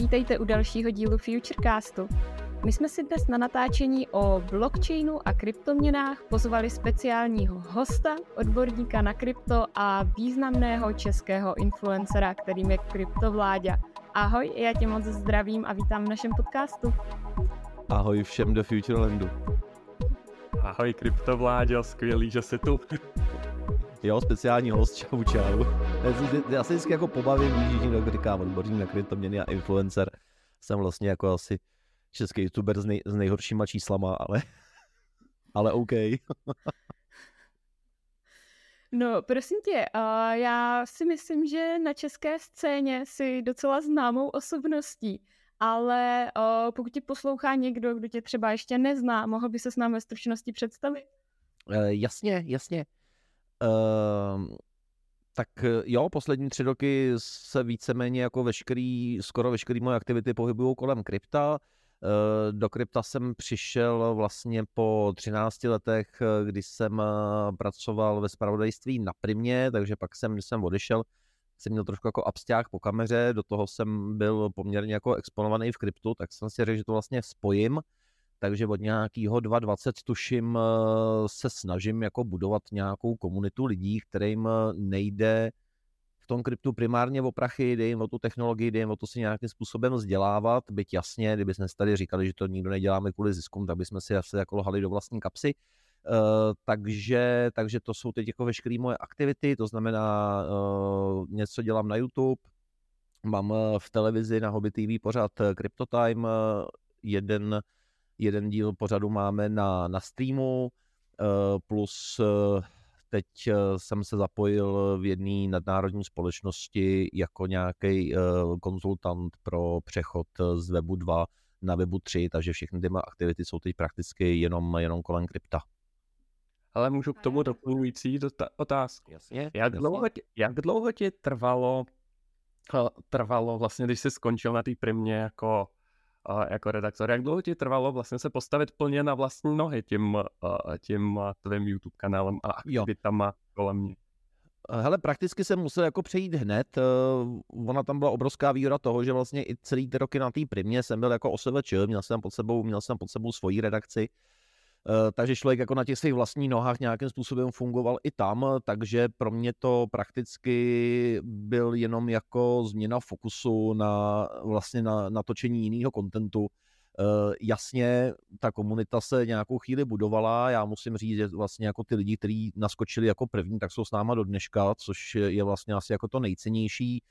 Vítejte u dalšího dílu Futurecastu. My jsme si dnes na natáčení o blockchainu a kryptoměnách pozvali speciálního hosta, odborníka na krypto a významného českého influencera, kterým je kryptovláďa. Ahoj, já tě moc zdravím a vítám v našem podcastu. Ahoj všem do Futurelandu. Ahoj kryptovláďo, skvělý, že jsi tu. Jo, speciální host, čau, čau. Já se vždycky jako pobavím, když někdo říká odborník na kryptoměny a influencer. Jsem vlastně jako asi český youtuber s, nej, s nejhoršíma číslama, ale, ale OK. No, prosím tě, uh, já si myslím, že na české scéně si docela známou osobností, ale uh, pokud tě poslouchá někdo, kdo tě třeba ještě nezná, mohl by se s námi ve stručnosti představit? Uh, jasně, jasně. Uh, tak jo, poslední tři roky se víceméně jako veškerý, skoro veškerý moje aktivity pohybují kolem krypta. Eh, do krypta jsem přišel vlastně po 13 letech, eh, kdy jsem eh, pracoval ve spravodajství na Primě, takže pak jsem, když jsem odešel, jsem měl trošku jako absťák po kameře, do toho jsem byl poměrně jako exponovaný v kryptu, tak jsem si řekl, že to vlastně spojím. Takže od nějakého 2.20 tuším se snažím jako budovat nějakou komunitu lidí, kterým nejde tom kryptu primárně o prachy, jde jim o tu technologii, jde jim o to si nějakým způsobem vzdělávat, byť jasně, kdyby jsme tady říkali, že to nikdo neděláme kvůli ziskům, tak bychom si asi jako lohali do vlastní kapsy. Uh, takže, takže to jsou teď jako veškeré moje aktivity, to znamená uh, něco dělám na YouTube, mám eh, v televizi na Hobby TV pořád Crypto Time, jeden, jeden díl pořadu máme na, na streamu, uh, plus teď eh, jsem se zapojil v jedné nadnárodní společnosti jako nějaký eh, konzultant pro přechod z webu 2 na webu 3, takže všechny ty aktivity jsou teď prakticky jenom, jenom kolem krypta. Ale můžu k tomu doplňující otázku. Jasně, jak, jasně. Dlouho, tě, jak dlouho ti trvalo, eh, trvalo vlastně, když jsi skončil na té primě jako jako redaktor. Jak dlouho ti trvalo vlastně se postavit plně na vlastní nohy tím, tím tvým YouTube kanálem a aktivitama kolem mě? Hele, prakticky jsem musel jako přejít hned. E, ona tam byla obrovská výhoda toho, že vlastně i celý ty roky na té primě jsem byl jako OSVČ, měl jsem pod sebou, měl jsem pod sebou svoji redakci, Eh, takže člověk jako na těch svých vlastních nohách nějakým způsobem fungoval i tam, takže pro mě to prakticky byl jenom jako změna fokusu na vlastně na natočení jiného kontentu. Uh, jasně, ta komunita se nějakou chvíli budovala, já musím říct, že vlastně jako ty lidi, kteří naskočili jako první, tak jsou s náma do dneška, což je vlastně asi jako to nejcennější.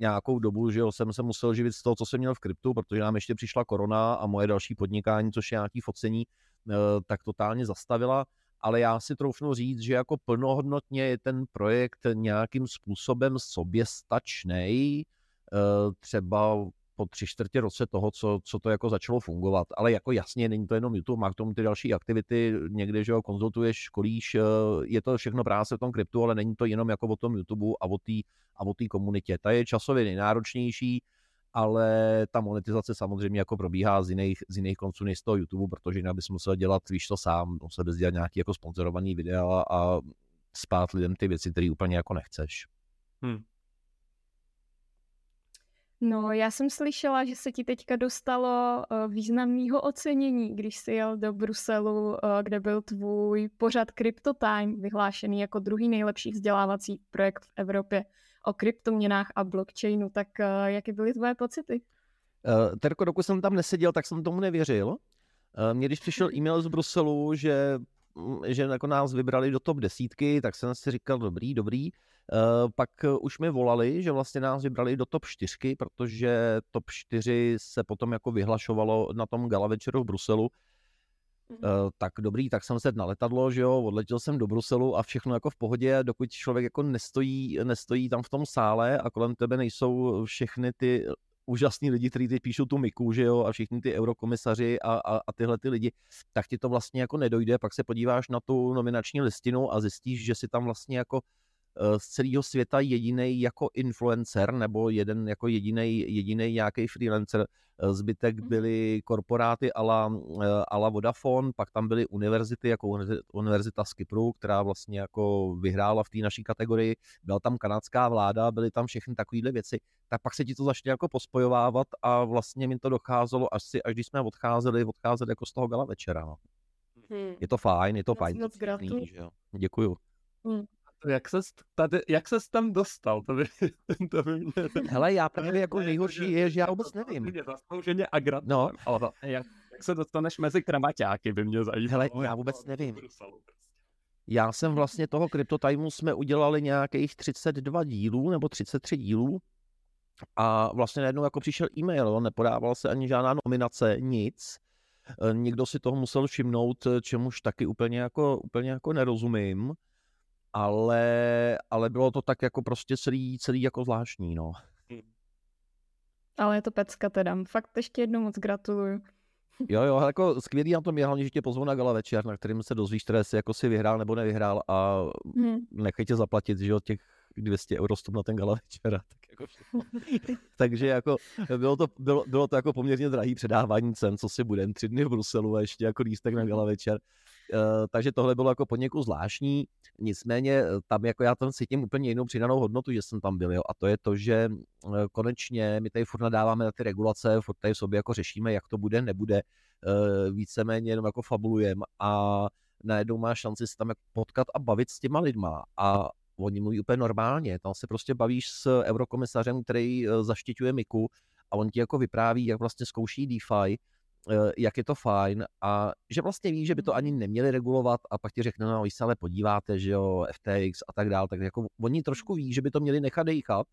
Nějakou dobu, že jo, jsem se musel živit z toho, co jsem měl v kryptu, protože nám ještě přišla korona a moje další podnikání, což je nějaký focení, eh, tak totálně zastavila. Ale já si troufnu říct, že jako plnohodnotně je ten projekt nějakým způsobem soběstačný. Eh, třeba po tři čtvrtě roce toho, co, co to jako začalo fungovat. Ale jako jasně, není to jenom YouTube, má k tomu ty další aktivity, někde, že ho konzultuješ, školíš, eh, je to všechno práce v tom kryptu, ale není to jenom jako o tom YouTube a o té a o komunitě. Ta je časově nejnáročnější, ale ta monetizace samozřejmě jako probíhá z jiných, z jiných konců než z toho YouTube, protože jinak bys musel dělat, víš to sám, musel bys dělat nějaký jako sponzorovaný videa a spát lidem ty věci, které úplně jako nechceš. Hmm. No, já jsem slyšela, že se ti teďka dostalo uh, významného ocenění, když jsi jel do Bruselu, uh, kde byl tvůj pořad Crypto Time vyhlášený jako druhý nejlepší vzdělávací projekt v Evropě o kryptoměnách a blockchainu. Tak uh, jaké byly tvoje pocity? Uh, Terko, dokud jsem tam neseděl, tak jsem tomu nevěřil. Mně když přišel e-mail z Bruselu, že, že jako nás vybrali do top desítky, tak jsem si říkal, dobrý, dobrý. Uh, pak už mi volali, že vlastně nás vybrali do top 4, protože top 4 se potom jako vyhlašovalo na tom gala večeru v Bruselu. Uh, tak dobrý, tak jsem se na letadlo, že jo, odletěl jsem do Bruselu a všechno jako v pohodě, dokud člověk jako nestojí, nestojí tam v tom sále a kolem tebe nejsou všechny ty úžasní lidi, kteří teď píšou tu miku, že jo, a všichni ty eurokomisaři a, a, a tyhle ty lidi, tak ti to vlastně jako nedojde, pak se podíváš na tu nominační listinu a zjistíš, že si tam vlastně jako z celého světa jediný jako influencer nebo jeden jako jediný jediný nějaký freelancer. Eh, zbytek mhm. byly korporáty ala, eh, ala Vodafone, pak tam byly univerzity, jako univerzita z Kypru, která vlastně jako vyhrála v té naší kategorii, byla tam kanadská vláda, byly tam všechny takovéhle věci, tak pak se ti to začne jako pospojovávat a vlastně mi to docházelo až, si, až když jsme odcházeli, odcházeli jako z toho gala večera. No. Hmm. Je to fajn, je to fajn. Děkuju. Hmm. Jak ses, tady, jak ses tam dostal? To by, to by mě... Hele, já právě jako nejhorší je, že já vůbec nevím. Mě zaslouženě a grat... No. Ale to, jak, jak, se dostaneš mezi kramaťáky, by mě zajímalo. Hele, já vůbec nevím. Prostě. Já jsem vlastně toho CryptoTimeu jsme udělali nějakých 32 dílů nebo 33 dílů a vlastně najednou jako přišel e-mail, nepodával se ani žádná nominace, nic. E, někdo si toho musel všimnout, čemuž taky úplně jako, úplně jako nerozumím ale, ale bylo to tak jako prostě celý, celý jako zvláštní, no. Ale je to pecka teda. Fakt ještě jednou moc gratuluju. Jo, jo, jako skvělý na tom je hlavně, že tě pozvou na gala večer, na kterým se dozvíš, které si jako si vyhrál nebo nevyhrál a hmm. nechej tě zaplatit, že jo, těch 200 euro vstup na ten gala večera. Tak jako Takže jako bylo to, bylo, bylo to jako poměrně drahý předávání cen, co si budem, tři dny v Bruselu a ještě jako lístek na gala večer. Uh, takže tohle bylo jako poněkud zvláštní, nicméně eh, tam jako já tam cítím úplně jinou přidanou hodnotu, že jsem tam byl, jo, a to je to, že uh, konečně my tady furt nadáváme na ty regulace, furt tady v sobě jako řešíme, jak to bude, nebude, uh, víceméně jenom jako fabulujeme a najednou máš šanci se tam jako potkat a bavit s těma lidma a oni mluví úplně normálně, tam se prostě bavíš s eurokomisařem, který zaštiťuje Miku a on ti jako vypráví, jak vlastně zkouší DeFi, Eh, jak je to fajn a že vlastně ví, že by to ani neměli regulovat a pak ti řekne, no, vy se ale podíváte, že jo, FTX a tak dále, tak jako oni trošku ví, že by to měli nechat dejchat,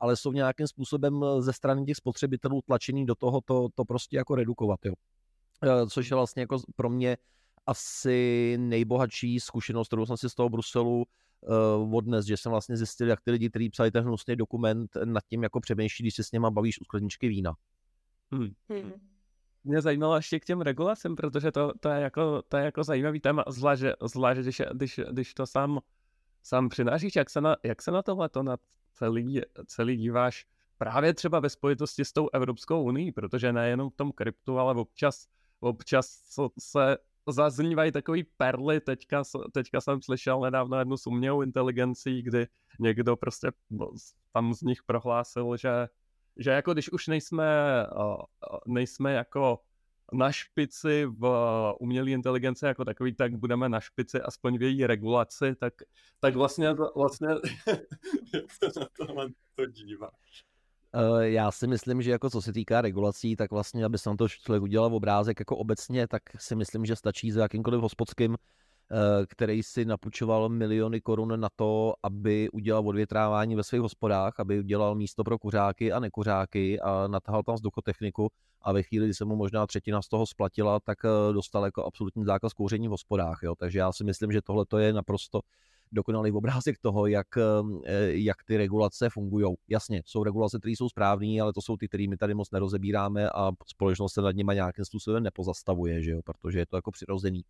ale jsou nějakým způsobem eh, ze strany těch spotřebitelů tlačený do toho to, to prostě jako redukovat, jo. Eh, což je vlastně jako pro mě asi nejbohatší zkušenost, kterou jsem si z toho Bruselu uh, odnes, že jsem vlastně zjistil, jak ty lidi, kteří psali ten hnusný dokument, nad tím jako přemýšlí, když se s něma bavíš u skleničky vína. Hmm. Hmm mě zajímalo ještě k těm regulacím, protože to, to, je, jako, to je jako zajímavý téma, zvlášť, zvlášť když, když, když to sám, sám přinášíš, jak se na, jak se na tohle to na celý, celý díváš právě třeba ve spojitosti s tou Evropskou unii, protože nejenom v tom kryptu, ale občas, občas se zaznívají takový perly, teďka, teďka jsem slyšel nedávno jednu s umělou inteligencí, kdy někdo prostě tam z nich prohlásil, že že jako když už nejsme, nejsme jako na špici v umělé inteligenci jako takový, tak budeme na špici aspoň v její regulaci, tak, tak vlastně, vlastně jak se na tohle to díváš? Eh, já si myslím, že jako co se týká regulací, tak vlastně, aby se na to člověk udělal obrázek jako obecně, tak si myslím, že stačí za jakýmkoliv hospodským Eh, který si napučoval miliony korun na to, aby udělal odvětrávání ve svých hospodách, aby udělal místo pro kuřáky a nekuřáky a natahal tam vzduchotechniku a ve chvíli, kdy se mu možná třetina z toho splatila, tak eh, dostal jako absolutní zákaz kouření v hospodách. Jo? Takže já si myslím, že tohle je naprosto dokonalý obrázek toho, jak, eh, jak ty regulace fungují. Jasně, jsou regulace, které jsou správné, ale to jsou ty, které my tady moc nerozebíráme a společnost se nad nimi nějakým způsobem nepozastavuje, že jo? protože je to jako přirozený.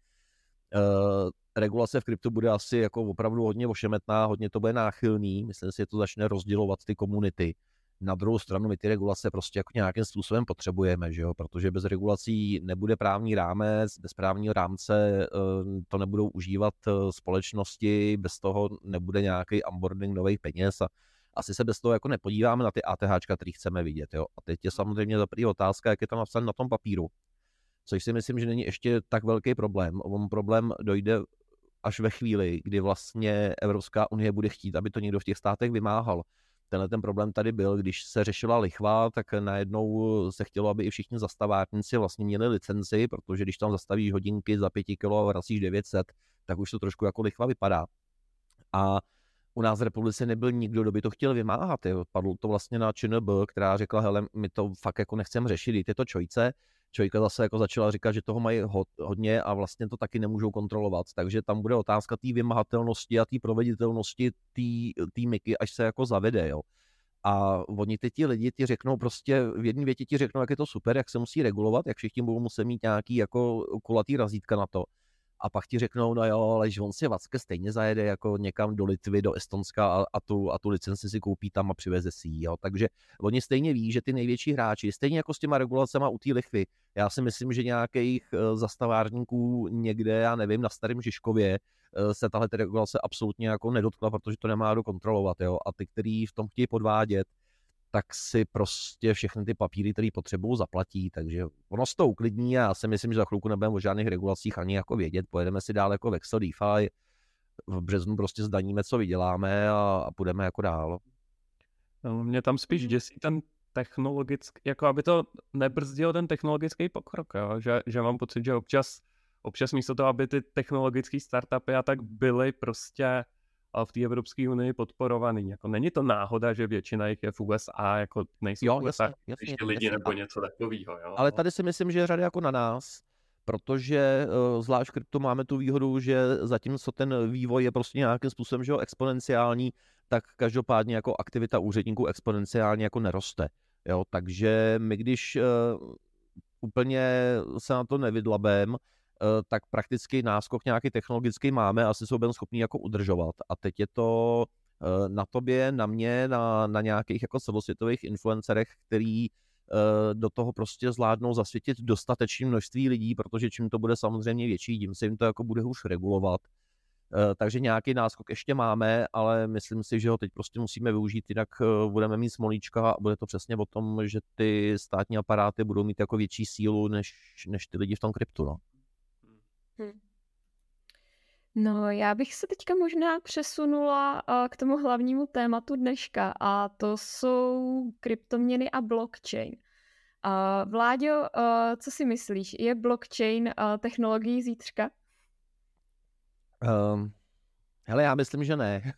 Uh, regulace v kryptu bude asi jako opravdu hodně ošemetná, hodně to bude náchylný, myslím si, že to začne rozdělovat ty komunity. Na druhou stranu my ty regulace prostě jako nějakým způsobem potřebujeme, že jo? protože bez regulací nebude právní rámec, bez právního rámce uh, to nebudou užívat uh, společnosti, bez toho nebude nějaký onboarding nových peněz a asi se bez toho jako nepodíváme na ty ATH, které chceme vidět. Jo? A teď je samozřejmě za otázka, jak je tam napsané na tom papíru což si myslím, že není ještě tak velký problém. On problém dojde až ve chvíli, kdy vlastně Evropská unie bude chtít, aby to někdo v těch státech vymáhal. Tenhle ten problém tady byl, když se řešila lichva, tak najednou se chtělo, aby i všichni zastavárníci vlastně měli licenci, protože když tam zastavíš hodinky za 5 kg a vracíš 900, tak už to trošku jako lichva vypadá. A u nás v republice nebyl nikdo, kdo by to chtěl vymáhat. Padlo to vlastně na ČNB, která řekla, hele, my to fakt jako nechceme řešit, je to čojce, Čojka zase jako začala říkat, že toho mají hodně a vlastně to taky nemůžou kontrolovat. Takže tam bude otázka té vymahatelnosti a té proveditelnosti té myky, až se jako zavede. Jo. A oni teď ti lidi ti řeknou prostě, v jedné větě ti řeknou, jak je to super, jak se musí regulovat, jak všichni budou muset mít nějaký jako kulatý razítka na to. A pak ti řeknou, no jo, ale že on si Vacke stejně zajede jako někam do Litvy, do Estonska a, a, tu, a tu licenci si koupí tam a přiveze si ji. Jo. Takže oni stejně ví, že ty největší hráči, stejně jako s těma regulacemi u té lichvy, já si myslím, že nějakých eh, zastavárníků někde, já nevím, na Starém Žižkově eh, se tahle regulace absolutně jako nedotkla, protože to nemá do kontrolovat. Jo. A ty, kteří v tom chtějí podvádět, tak si prostě všechny ty papíry, které potřebují, zaplatí, takže ono se to uklidní a já si myslím, že za chvilku nebudeme o žádných regulacích ani jako vědět, pojedeme si dál jako Vexel DeFi, v březnu prostě zdaníme, co vyděláme a, a půjdeme jako dál. No, mě tam spíš děsí ten technologický, jako aby to nebrzdil ten technologický pokrok, jo? Že, že mám pocit, že občas, občas místo toho, aby ty technologické startupy a tak byly prostě v té Evropské unii podporovaný. Jako není to náhoda, že většina jich je v USA, jako nejsou jo, v USA, jasně, jasně, ještě lidi jasně. nebo něco takového. Jo? Ale tady si myslím, že je řada jako na nás, protože uh, zvlášť krypto máme tu výhodu, že zatímco ten vývoj je prostě nějakým způsobem že jo, exponenciální, tak každopádně jako aktivita úředníků exponenciálně jako neroste. Jo? Takže my když uh, úplně se na to nevydlabem, Eh, tak prakticky náskok nějaký technologický máme, asi jsou budeme schopni jako udržovat. A teď je to eh, na tobě, na mě, na, na nějakých jako celosvětových influencerech, který eh, do toho prostě zvládnou zasvětit dostatečné množství lidí, protože čím to bude samozřejmě větší, tím se jim to jako bude už regulovat. Takže nějaký náskok ještě máme, ale myslím si, že ho teď prostě musíme využít, jinak budeme mít smolíčka a bude to přesně o tom, že ty státní aparáty budou mít jako větší sílu než, než ty lidi v tom kryptu. No. Hm. No, já bych se teďka možná přesunula uh, k tomu hlavnímu tématu dneška a to jsou kryptoměny a blockchain. Uh, Vláďo, uh, co si myslíš? Je blockchain technologií zítřka? Um, hele, já myslím, že ne.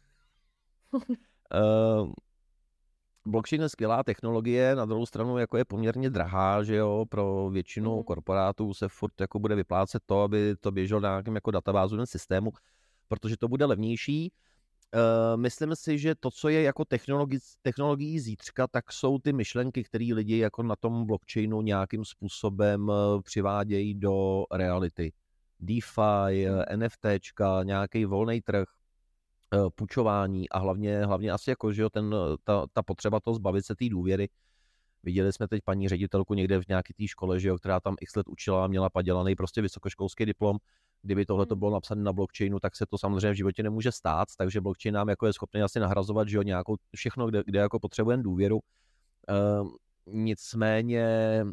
uh, blockchain je skvělá technologie, na druhou stranu jako je poměrně drahá, že jo, pro většinu mm. korporátů se furt jako bude vyplácet to, aby to běželo na nějakém jako databázovém systému, protože to bude levnější. Uh, myslím si, že to, co je jako technologi- technologií zítřka, tak jsou ty myšlenky, které lidi jako na tom blockchainu nějakým způsobem uh, přivádějí do reality. DeFi, eh, NFTčka, nějaký volný trh, Eh, půjčování a hlavně, hlavně asi jako, že jo, ten, ta, ta potřeba to zbavit se té důvěry. Viděli jsme teď paní ředitelku někde v nějaké té škole, že jo, která tam x let učila a měla padělaný prostě vysokoškolský diplom. Kdyby tohle to hmm. bylo napsané na blockchainu, tak se to samozřejmě v životě nemůže stát, takže blockchain nám jako je schopný asi nahrazovat, že jo, nějakou, všechno, kde, kde jako potřebujeme důvěru. Uh, nicméně Eh,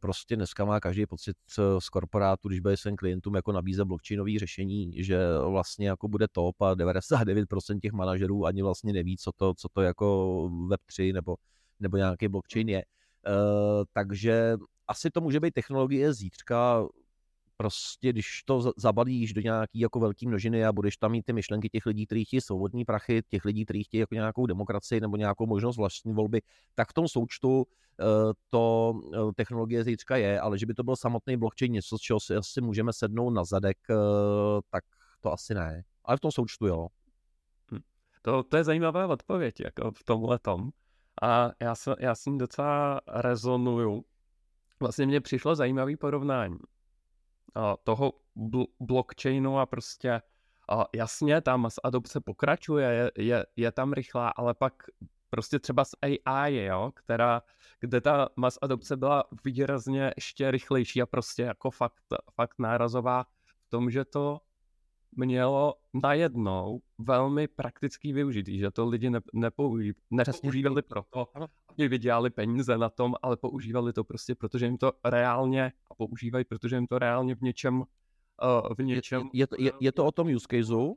prostě dneska má každý pocit eh, z korporátu, když bude svým klientům jako nabízet blockchainové řešení, že vlastně jako bude top a 99% těch manažerů ani vlastně neví, co to, co to jako Web3 nebo, nebo nějaký blockchain je. Uh, takže asi to může být technologie zítřka, prostě když to zabalíš do nějaký jako velký množiny a budeš tam mít ty myšlenky těch lidí, kteří chtějí svobodní prachy, těch lidí, kteří chtějí jako nějakou demokracii nebo nějakou možnost vlastní volby, tak v tom součtu eh, to eh, technologie zítřka je, ale že by to byl samotný blockchain, něco, z čeho si asi můžeme sednout na zadek, eh, tak to asi ne. Ale v tom součtu jo. Hm. To, to je zajímavá odpověď jako v tomhle tom. A já, se, já s ním docela rezonuju. Vlastně mně přišlo zajímavý porovnání toho bl- blockchainu a prostě a jasně, ta mass adopce pokračuje, je, je, je tam rychlá, ale pak prostě třeba s AI, jo, která, kde ta mass adopce byla výrazně ještě rychlejší a prostě jako fakt, fakt nárazová v tom, že to mělo najednou velmi praktický využití, že to lidi ne, nepouží, nepoužívali proto, aby vydělali peníze na tom, ale používali to prostě, protože jim to reálně a používají, protože jim to reálně v něčem uh, v něčem... Je, je, to, je, je to o tom use caseu,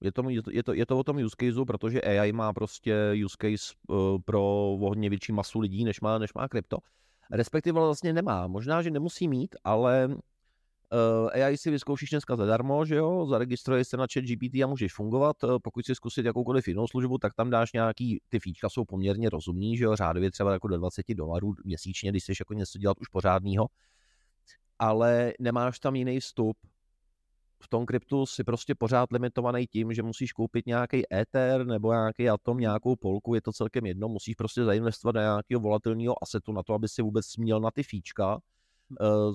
je to, je, to, je, to, je to o tom use caseu, protože AI má prostě use case uh, pro hodně větší masu lidí, než má, než má krypto. Respektive vlastně nemá. Možná, že nemusí mít, ale Uh, AI si vyzkoušíš dneska zadarmo, že jo, zaregistruješ se na chat GPT a můžeš fungovat. Uh, pokud si zkusit jakoukoliv jinou službu, tak tam dáš nějaký, ty fíčka jsou poměrně rozumný, že jo, řádově třeba jako do 20 dolarů měsíčně, když chceš jako něco dělat už pořádného. Ale nemáš tam jiný vstup. V tom kryptu si prostě pořád limitovaný tím, že musíš koupit nějaký Ether nebo nějaký Atom, nějakou polku, je to celkem jedno, musíš prostě zainvestovat do nějakého volatilního asetu na to, aby si vůbec měl na ty fíčka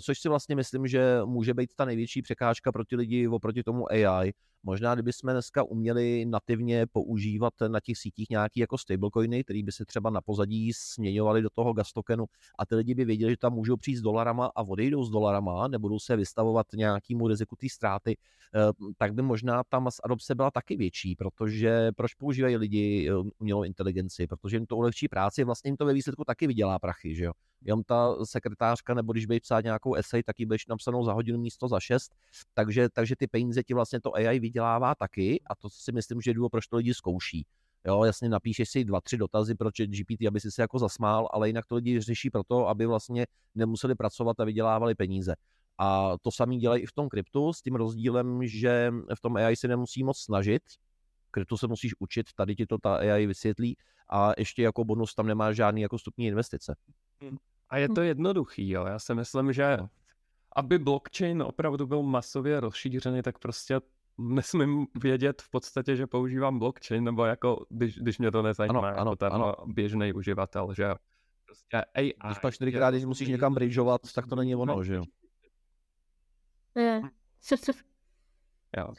což si vlastně myslím, že může být ta největší překážka pro ty lidi oproti tomu AI. Možná, kdyby jsme dneska uměli nativně používat na těch sítích nějaký jako stablecoiny, který by se třeba na pozadí směňovali do toho gas tokenu a ty lidi by věděli, že tam můžou přijít s dolarama a odejdou s dolarama, nebudou se vystavovat nějakému riziku té ztráty, eh, tak by možná tam adopce byla taky větší, protože proč používají lidi eh, umělou inteligenci? Protože jim to ulehčí práci, vlastně jim to ve výsledku taky vydělá prachy, že jo? Jenom ta sekretářka, nebo když budeš psát nějakou esej, tak ji budeš napsanou za hodinu místo za šest, takže, takže ty peníze ti vlastně to AI vydělává taky a to si myslím, že je důvod, proč to lidi zkouší. Jo, jasně napíšeš si dva, tři dotazy pro GPT, aby si se jako zasmál, ale jinak to lidi řeší proto, aby vlastně nemuseli pracovat a vydělávali peníze. A to samý dělají i v tom kryptu s tím rozdílem, že v tom AI se nemusí moc snažit, kryptu se musíš učit, tady ti to ta AI vysvětlí a ještě jako bonus tam nemá žádný jako stupní investice. Hmm. A je to jednoduchý, jo. Já si myslím, že no. aby blockchain opravdu byl masově rozšířený, tak prostě nesmím vědět v podstatě, že používám blockchain, nebo jako, když, když mě to nezajímá, ano, jako ano, ten ano. běžný uživatel, že jo. Prostě AI. Když pak čtyřikrát, když musíš někam bridgeovat, tak to není ono, že jo. Je. Jo.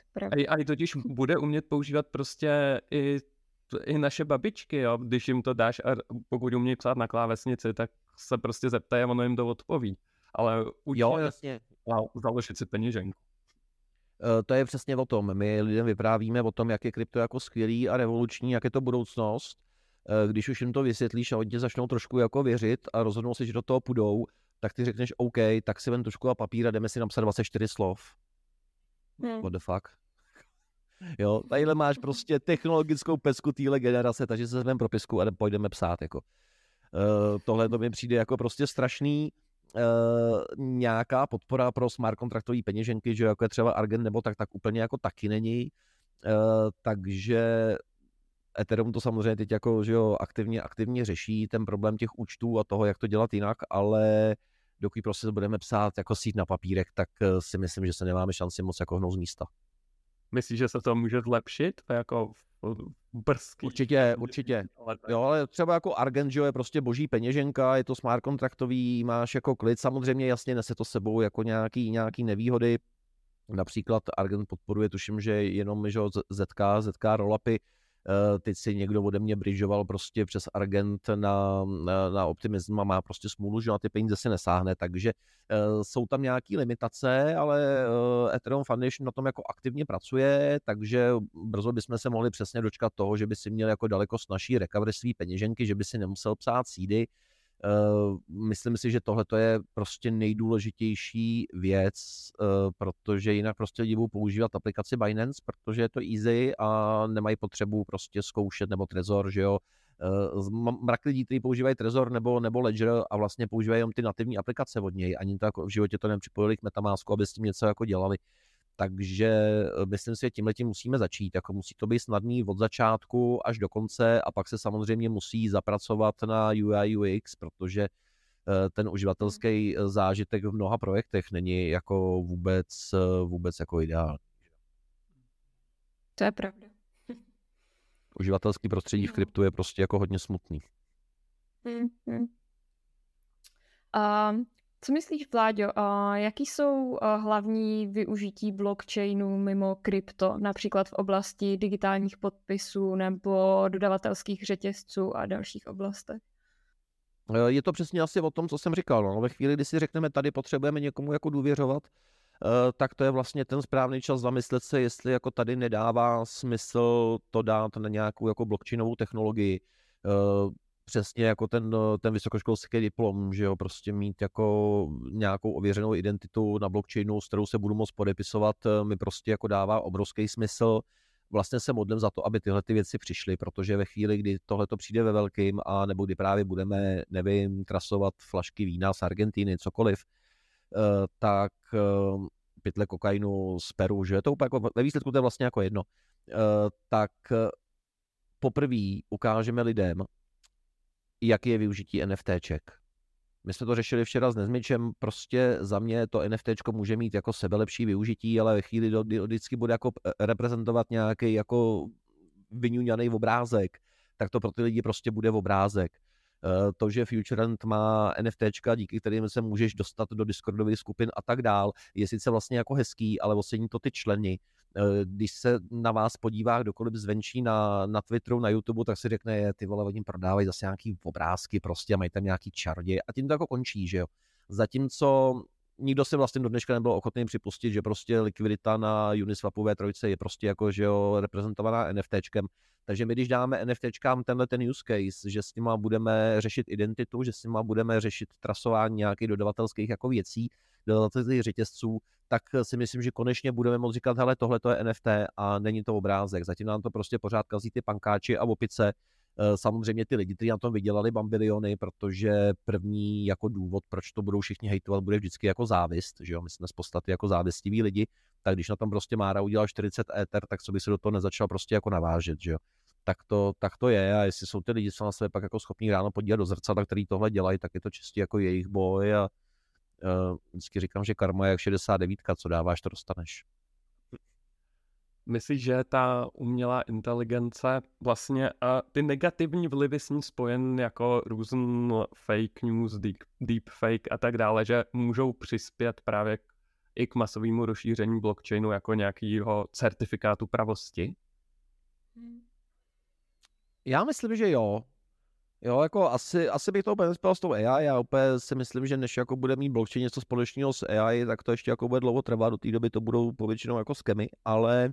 AI totiž bude umět používat prostě i, i naše babičky, jo. Když jim to dáš a pokud umí psát na klávesnici, tak se prostě zeptají a ono jim to odpoví. Ale jo, jasně. založit si peněženku. Eh, to je přesně o tom. My lidem vyprávíme o tom, jak je krypto jako skvělý a revoluční, jak je to budoucnost. Eh, když už jim to vysvětlíš a oni začnou trošku jako věřit a rozhodnou se, že do toho půjdou, tak ty řekneš OK, tak si ven tušku a papír a jdeme si napsat 24 slov. Hmm. What the fuck? Jo, tadyhle máš prostě technologickou pesku téhle generace, takže se vezmeme propisku a půjdeme psát. Jako. Uh, tohle to mi přijde jako prostě strašný. Uh, nějaká podpora pro smart kontraktové peněženky, že jako je třeba Argent nebo tak, tak úplně jako taky není. Uh, takže Ethereum to samozřejmě teď jako, že jo, aktivně, aktivně řeší ten problém těch účtů a toho, jak to dělat jinak, ale dokud prostě budeme psát jako sít na papírek, tak si myslím, že se nemáme šanci moc jako hnout z místa. Myslíš, že se to může zlepšit? Jako brzký. Určitě, určitě. Jo, ale třeba jako Argent, je prostě boží peněženka, je to smart kontraktový, máš jako klid, samozřejmě jasně nese to sebou jako nějaký, nějaký nevýhody, Například Argent podporuje, tuším, že jenom že ZK, ZK rollupy, teď si někdo ode mě bridžoval prostě přes Argent na, na, na optimism a má prostě smůlu, že na ty peníze si nesáhne, takže uh, jsou tam nějaké limitace, ale uh, Ethereum Foundation na tom jako aktivně pracuje, takže brzo bychom se mohli přesně dočkat toho, že by si měl jako daleko snažší recovery svý peněženky, že by si nemusel psát sídy, myslím si, že tohle je prostě nejdůležitější věc, uh, protože jinak prostě lidi budou používat aplikaci Binance, protože je to easy a nemají potřebu prostě zkoušet nebo Trezor, že jo. Uh, mrak lidí, kteří používají Trezor nebo, nebo Ledger a vlastně používají jenom ty nativní aplikace od něj, ani tak v životě to nepřipojili k Metamasku, aby s tím něco jako dělali. Takže eh, myslím si, že tímhle tím musíme začít. Jako musí to být snadný od začátku až do konce a pak se samozřejmě musí zapracovat na UI UX, protože eh, ten uživatelský hmm. zážitek v mnoha projektech není jako vůbec, eh, vůbec jako ideální. To je pravda. Uživatelský prostředí v no. kryptu je prostě jako hodně smutný. Hmm, hmm. Um, co myslíš, Vláďo, jaký jsou hlavní využití blockchainu mimo krypto, například v oblasti digitálních podpisů nebo dodavatelských řetězců a dalších oblastech? Eh, je to přesně asi o tom, co jsem říkal. No. Ve chvíli, kdy si řekneme, tady potřebujeme někomu jako důvěřovat, tak to je vlastně ten správný čas zamyslet se, jestli jako tady nedává smysl to dát na nějakou jako blockchainovou technologii přesně jako ten, eh, ten vysokoškolský diplom, že jo, prostě mít jako nějakou ověřenou identitu na blockchainu, s kterou se budu moct podepisovat, eh, mi prostě jako dává obrovský smysl. Vlastně se modlím za to, aby tyhle ty věci přišly, protože ve chvíli, kdy tohle to přijde ve velkým, a nebo kdy právě budeme, nevím, trasovat flašky vína z Argentiny, cokoliv, eh, tak pytle kokainu z Peru, že to úplně jako, ve výsledku to je vlastně jako jedno, tak poprvé ukážeme lidem, jaký je využití NFTček. My jsme to řešili včera s Nezmičem, prostě za mě to NFT může mít jako sebelepší využití, ale ve chvíli, kdy vždycky bude jako eh, reprezentovat nějaký jako vyňuňaný obrázek, tak to pro ty lidi prostě bude obrázek. To, že FutureRent má NFTčka, díky kterým se můžeš dostat do Discordových skupin a tak dál, je sice vlastně jako hezký, ale ocení to ty členy. Když se na vás podívá kdokoliv zvenčí na, na Twitteru, na YouTube, tak si řekne, ty vole, oni prodávají zase nějaký obrázky prostě a mají tam nějaký čardě a tím to jako končí, že jo. Zatímco nikdo si vlastně do dneška nebyl ochotný připustit, že prostě likvidita na Uniswapové trojce je prostě jako, že jo, reprezentovaná NFTčkem. Takže my, když dáme NFTčkám tenhle ten use case, že s nima budeme řešit identitu, že s nima budeme řešit trasování nějakých dodavatelských jako věcí, dodavatelských řetězců, tak si myslím, že konečně budeme moct říkat, hele, tohle to je NFT a není to obrázek. Zatím nám to prostě pořád kazí ty pankáči a opice, samozřejmě ty lidi, kteří na tom vydělali bambiliony, protože první jako důvod, proč to budou všichni hejtovat, bude vždycky jako závist, že jo, my jsme z podstaty jako závistiví lidi, tak když na tom prostě Mára udělal 40 éter, tak co by se do toho nezačal prostě jako navážet, že jo. Tak to, tak to je a jestli jsou ty lidi, co na sebe pak jako schopní ráno podívat do zrcadla, který tohle dělají, tak je to čistě jako jejich boj a uh, vždycky říkám, že karma je jak 69, co dáváš, to dostaneš. Myslíš, že ta umělá inteligence vlastně a ty negativní vlivy s ní spojen jako různ fake news, deep, deep fake a tak dále, že můžou přispět právě i k masovému rozšíření blockchainu jako nějakého certifikátu pravosti? Já myslím, že jo. Jo, jako asi, asi bych to úplně nespěl s tou AI, já úplně si myslím, že než jako bude mít blockchain něco společného s AI, tak to ještě jako bude dlouho trvat, do té doby to budou povětšinou jako skemy, ale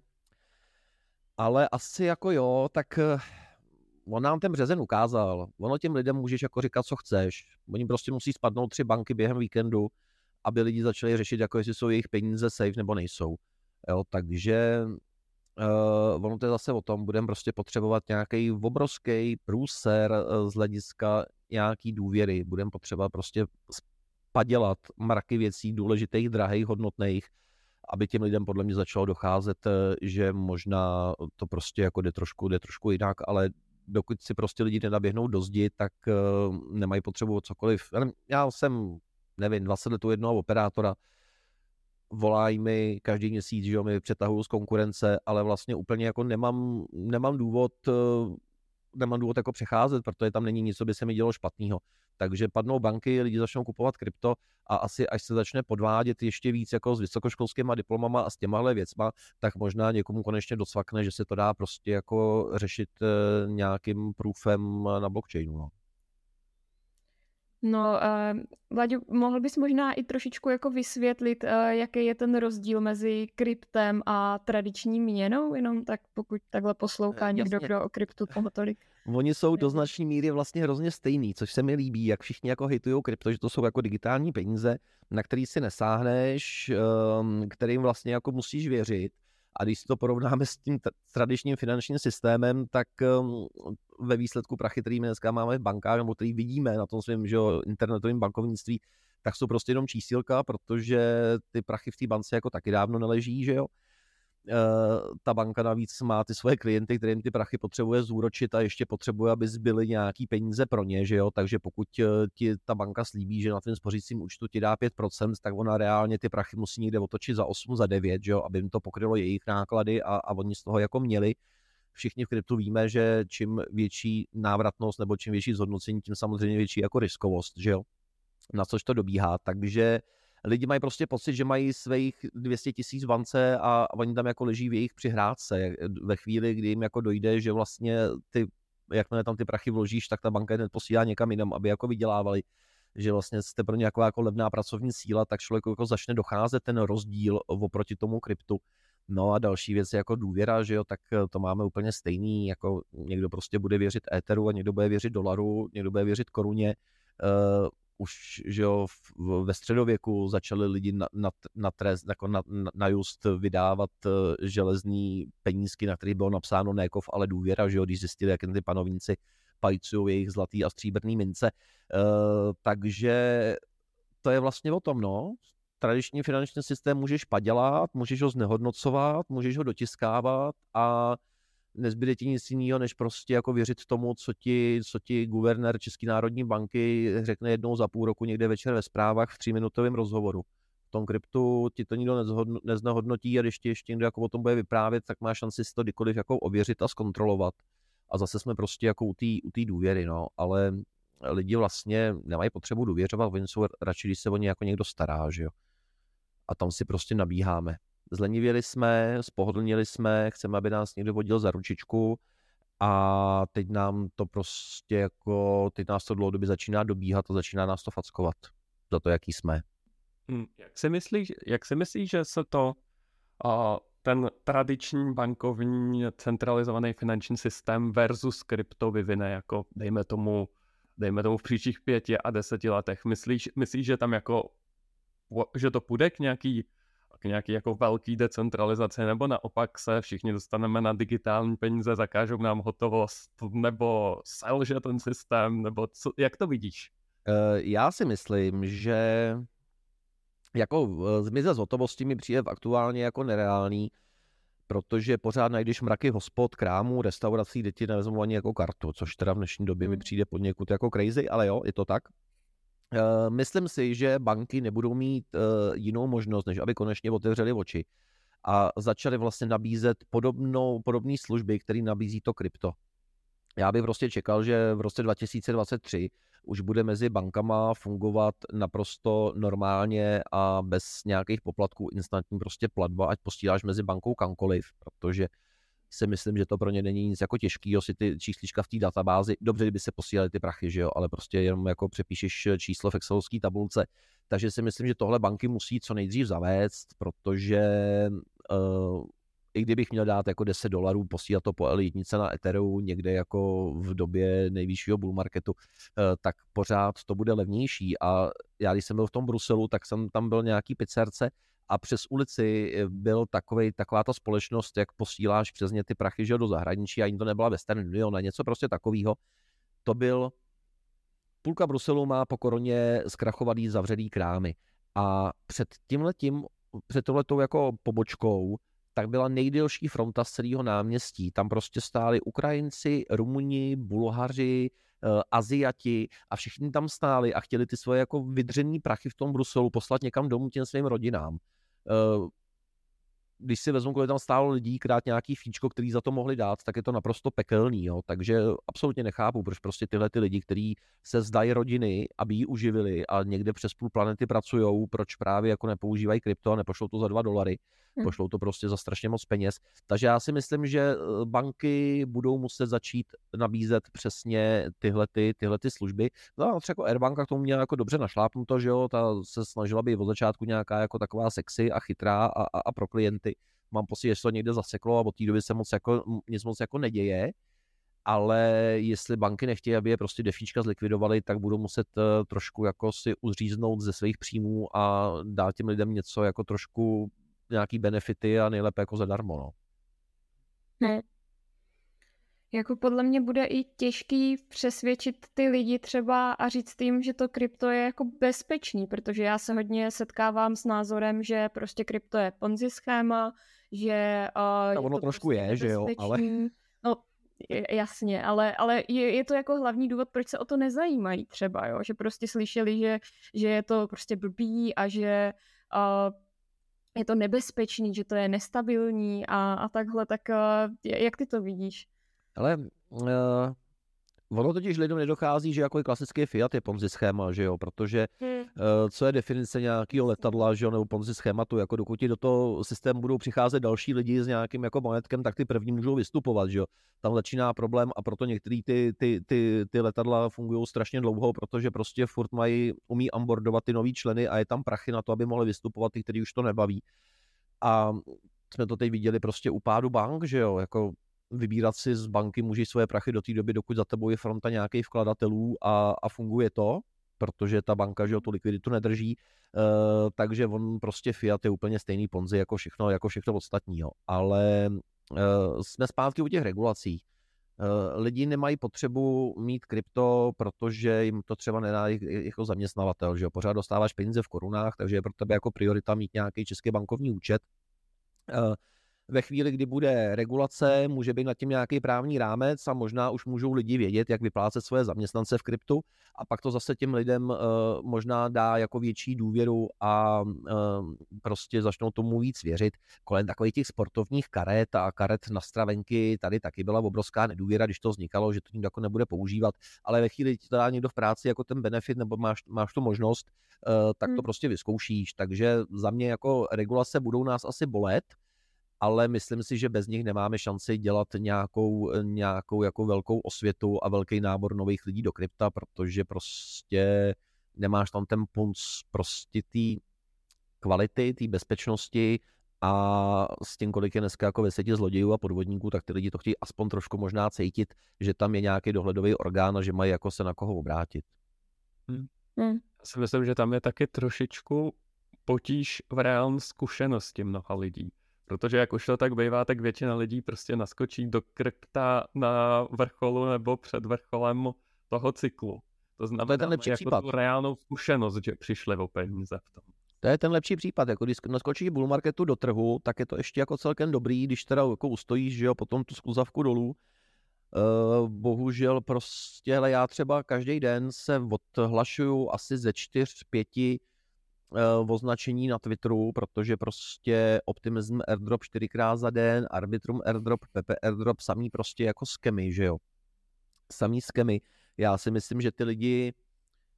ale asi jako jo, tak eh, on nám ten březen ukázal. Ono těm lidem můžeš jako říkat, co chceš. Oni prostě musí spadnout tři banky během víkendu, aby lidi začali řešit, jako jestli jsou jejich peníze safe nebo nejsou. Jo, takže uh, ono to je zase o tom, budeme prostě potřebovat nějaký obrovský průser uh, z hlediska nějaký důvěry. Budeme potřebovat prostě spadělat mraky věcí důležitých, drahých, hodnotných, aby těm lidem podle mě začalo docházet, eh, že možná to prostě jako jde trošku, jde trošku jinak, ale dokud si prostě lidi nenaběhnou do zdi, tak eh, nemají potřebu o cokoliv. Já jsem, nevím, 20 let u jednoho operátora, volají mi každý měsíc, že jo, mi přetahují z konkurence, ale vlastně úplně jako nemám, nemám důvod eh, nemám důvod jako přecházet, protože tam není nic, co by se mi dělo špatného. Takže padnou banky, lidi začnou kupovat krypto a asi až se začne podvádět ještě víc jako s vysokoškolskými diplomama a s těmahle věcma, tak možná někomu konečně docvakne, že se to dá prostě jako řešit eh, nějakým proofem na blockchainu. No. No, uh, Vlaďo, mohl bys možná i trošičku jako vysvětlit, uh, jaký je ten rozdíl mezi kryptem a tradiční měnou, jenom tak pokud takhle poslouchá někdo, kdo o kryptu toho tolik. Oni jsou do značné míry vlastně hrozně stejný, což se mi líbí, jak všichni jako hejtují krypto, že to jsou jako digitální peníze, na který si nesáhneš, um, kterým vlastně jako musíš věřit a když si to porovnáme s tím tradičním finančním systémem, tak um, ve výsledku prachy, který my dneska máme v bankách, nebo který vidíme na tom svém že internetovém bankovnictví, tak jsou prostě jenom čísílka, protože ty prachy v té bance jako taky dávno neleží, že jo. Eh, ta banka navíc má ty svoje klienty, kterým ty prachy potřebuje zúročit a ještě potřebuje, aby zbyly nějaký peníze pro ně, že jo, takže pokud eh, ti ta banka slíbí, že na tvém spořícím účtu ti dá 5%, tak ona reálně ty prachy musí někde otočit za 8, za 9, že jo, aby jim to pokrylo jejich náklady a, a oni z toho jako měli. Všichni v kryptu víme, že čím větší návratnost nebo čím větší zhodnocení, tím samozřejmě větší jako riskovost, že jo, na což to dobíhá, takže lidi mají prostě pocit, že mají svých 200 tisíc vance a, oni tam jako leží v jejich přihrádce. Ve chvíli, kdy jim jako dojde, že vlastně ty, jakmile tam ty prachy vložíš, tak ta banka je posílá někam jinam, aby jako vydělávali že vlastně jste pro ně jako, jako levná pracovní síla, tak člověk jako začne docházet ten rozdíl oproti tomu kryptu. No a další věc je jako důvěra, že jo, tak to máme úplně stejný, jako někdo prostě bude věřit éteru a někdo bude věřit dolaru, někdo bude věřit koruně. Už že jo, ve středověku začali lidi na, na, na, trest, jako na, na, just vydávat uh, železní penízky, na kterých bylo napsáno nekov, ale důvěra, že jo, když zjistili, jak ty panovníci pajcují jejich zlatý a stříbrný mince. Uh, takže to je vlastně o tom, no. Tradiční finanční systém můžeš padělat, můžeš ho znehodnocovat, můžeš ho dotiskávat a nezbyde ti nic jiného, než prostě jako věřit tomu, co ti, co ti guvernér České národní banky řekne jednou za půl roku někde večer ve zprávách v tříminutovém rozhovoru. V tom kryptu ti to nikdo neznehodnotí a když ti ještě někdo jako o tom bude vyprávět, tak má šanci si to kdykoliv jako ověřit a zkontrolovat. A zase jsme prostě jako u té u důvěry, no. Ale lidi vlastně nemají potřebu důvěřovat, oni jsou radši, když se o ně jako někdo stará, že jo. A tam si prostě nabíháme. Zlenivěli jsme, spohodlnili jsme, chceme, aby nás někdo vodil za ručičku a teď nám to prostě jako, teď nás to dlouhodobě začíná dobíhat a začíná nás to fackovat za to, jaký jsme. Hmm, jak si myslíš, jak si myslíš že se to uh, ten tradiční bankovní centralizovaný finanční systém versus krypto vyvine jako, dejme tomu, dejme tomu v příštích pěti a deseti letech. Myslíš, myslíš že tam jako, že to půjde k nějaký, k nějaký jako velký decentralizaci, nebo naopak se všichni dostaneme na digitální peníze, zakážou nám hotovost, nebo selže ten systém, nebo co, jak to vidíš? Eh, já si myslím, že jako eh, zmizet z hotovosti mi přijde aktuálně jako nereálný, protože pořád najdeš mraky hospod, krámů, restaurací, děti nevezmou ani jako kartu, což teda v dnešní době mi hmm. přijde poněkud jako crazy, ale jo, je to tak. Uh, myslím si, že banky nebudou mít uh, jinou možnost, než aby konečně otevřeli oči a začali vlastně nabízet podobnou, podobné služby, které nabízí to krypto. Já bych prostě čekal, že v roce 2023 už bude mezi bankama fungovat naprosto normálně a bez nějakých poplatků instantní prostě platba, ať posíláš mezi bankou kamkoliv, protože si myslím, že to pro ně není nic jako těžkého si ty číslička v té databázi, dobře, kdyby se posílali ty prachy, že jo, ale prostě jenom jako přepíšeš číslo v excelovské tabulce. Takže si myslím, že tohle banky musí co nejdřív zavést, protože uh, i kdybych měl dát jako 10 dolarů, posílat to po elitnice na Etheru někde jako v době nejvyššího bull marketu, eh, tak pořád to bude levnější. A já, když jsem byl v tom Bruselu, tak jsem tam byl nějaký pizzerce a přes ulici eh, byl takovej, taková ta společnost, jak posíláš přes ně ty prachy že do zahraničí a ani to nebyla Western Union něco prostě takového. To byl půlka Bruselu má po koroně zkrachovaný zavřený krámy. A před tímhletím, před tohletou jako pobočkou tak byla nejdelší fronta z celého náměstí. Tam prostě stáli Ukrajinci, Rumuni, Bulhaři, Aziati a všichni tam stáli a chtěli ty svoje jako vydřený prachy v tom Bruselu poslat někam domů těm svým rodinám. Když si vezmu, kolik tam stálo lidí, krát nějaký fíčko, který za to mohli dát, tak je to naprosto pekelný. Jo? Takže absolutně nechápu, proč prostě tyhle ty lidi, kteří se zdají rodiny, aby ji uživili a někde přes půl planety pracují, proč právě jako nepoužívají krypto a nepošlou to za dva dolary, hmm. pošlou to prostě za strašně moc peněz. Takže já si myslím, že eh, banky budou muset začít nabízet přesně tyhle, ty, tyhle ty služby. No, třeba jako Airbanka k tomu měla jako dobře našlápnuto, že jo, ta se snažila být od začátku nějaká jako taková sexy a chytrá a, a, a pro klienty mám pocit, že se to někde zaseklo a od té doby se moc jako, nic moc jako neděje, ale jestli banky nechtějí, aby je prostě defíčka zlikvidovali, tak budou muset uh, trošku jako si uzříznout ze svých příjmů a dát těm lidem něco jako trošku nějaký benefity a nejlépe jako zadarmo, no. Ne. Jako podle mě bude i těžký přesvědčit ty lidi třeba a říct jim, že to krypto je jako bezpečný, protože já se hodně setkávám s názorem, že prostě krypto je ponzi schéma, že... Uh, no, ono je trošku prostě je, že jo, ale... No, jasně, ale, ale je, je to jako hlavní důvod, proč se o to nezajímají třeba, jo? že prostě slyšeli, že, že je to prostě blbý a že uh, je to nebezpečný, že to je nestabilní a, a takhle, tak uh, jak ty to vidíš? Ale uh, Ono totiž lidem nedochází, že jako je klasický Fiat je Ponzi schéma, že jo, protože hmm. uh, co je definice nějakého letadla, že jo, nebo Ponzi schématu, jako dokud ti do toho systému budou přicházet další lidi s nějakým jako majetkem, tak ty první můžou vystupovat, že jo. Tam začíná problém a proto některé ty, ty, ty, ty letadla fungují strašně dlouho, protože prostě furt mají, umí onboardovat ty nový členy a je tam prachy na to, aby mohli vystupovat ty, kteří už to nebaví. A jsme to teď viděli prostě u pádu bank, že jo, jako vybírat si z banky můžeš svoje prachy do té doby, dokud za tebou je fronta nějakých vkladatelů a, a funguje to, protože ta banka, že jo, tu likviditu nedrží, uh, takže on prostě Fiat je úplně stejný ponzi jako všechno, jako všechno ostatního. Ale uh, jsme zpátky u těch regulací. Uh, lidi nemají potřebu mít krypto, protože jim to třeba nedá jako zaměstnavatel, že jo, pořád dostáváš peníze v korunách, takže je pro tebe jako priorita mít nějaký český bankovní účet. Ve chvíli, kdy bude regulace, může být nad tím nějaký právní rámec a možná už můžou lidi vědět, jak vyplácet svoje zaměstnance v kryptu a pak to zase těm lidem uh, možná dá jako větší důvěru a uh, prostě začnou tomu víc věřit. Kolem takových těch sportovních karet a karet na stravenky tady taky byla obrovská nedůvěra, když to vznikalo, že to nikdo jako nebude používat, ale ve chvíli ti to dá někdo v práci jako ten benefit nebo máš, máš tu možnost, uh, tak to hmm. prostě vyzkoušíš. Takže za mě jako regulace budou nás asi bolet, ale myslím si, že bez nich nemáme šanci dělat nějakou, nějakou jako velkou osvětu a velký nábor nových lidí do krypta, protože prostě nemáš tam ten punc prostě té kvality, té bezpečnosti a s tím, kolik je dneska jako ve světě zlodějů a podvodníků, tak ty lidi to chtějí aspoň trošku možná cítit, že tam je nějaký dohledový orgán a že mají jako se na koho obrátit. Hmm. Hmm. Já si myslím, že tam je taky trošičku potíž v reálné zkušenosti mnoha lidí. Protože jak už to tak bývá, tak většina lidí prostě naskočí do krypta na vrcholu nebo před vrcholem toho cyklu. To znamená, to je ten lepší jako případ. tu reálnou zkušenost, že přišli o peníze v tom. To je ten lepší případ, jako když naskočíš bull marketu do trhu, tak je to ještě jako celkem dobrý, když teda jako ustojíš, že jo, potom tu skluzavku dolů. Uh, bohužel prostě, ale já třeba každý den se odhlašuju asi ze čtyř, pěti uh, označení na Twitteru, protože prostě Optimism airdrop čtyřikrát za den, Arbitrum airdrop, Pepe airdrop, samý prostě jako skemy, že jo. Samý skemy. Já si myslím, že ty lidi,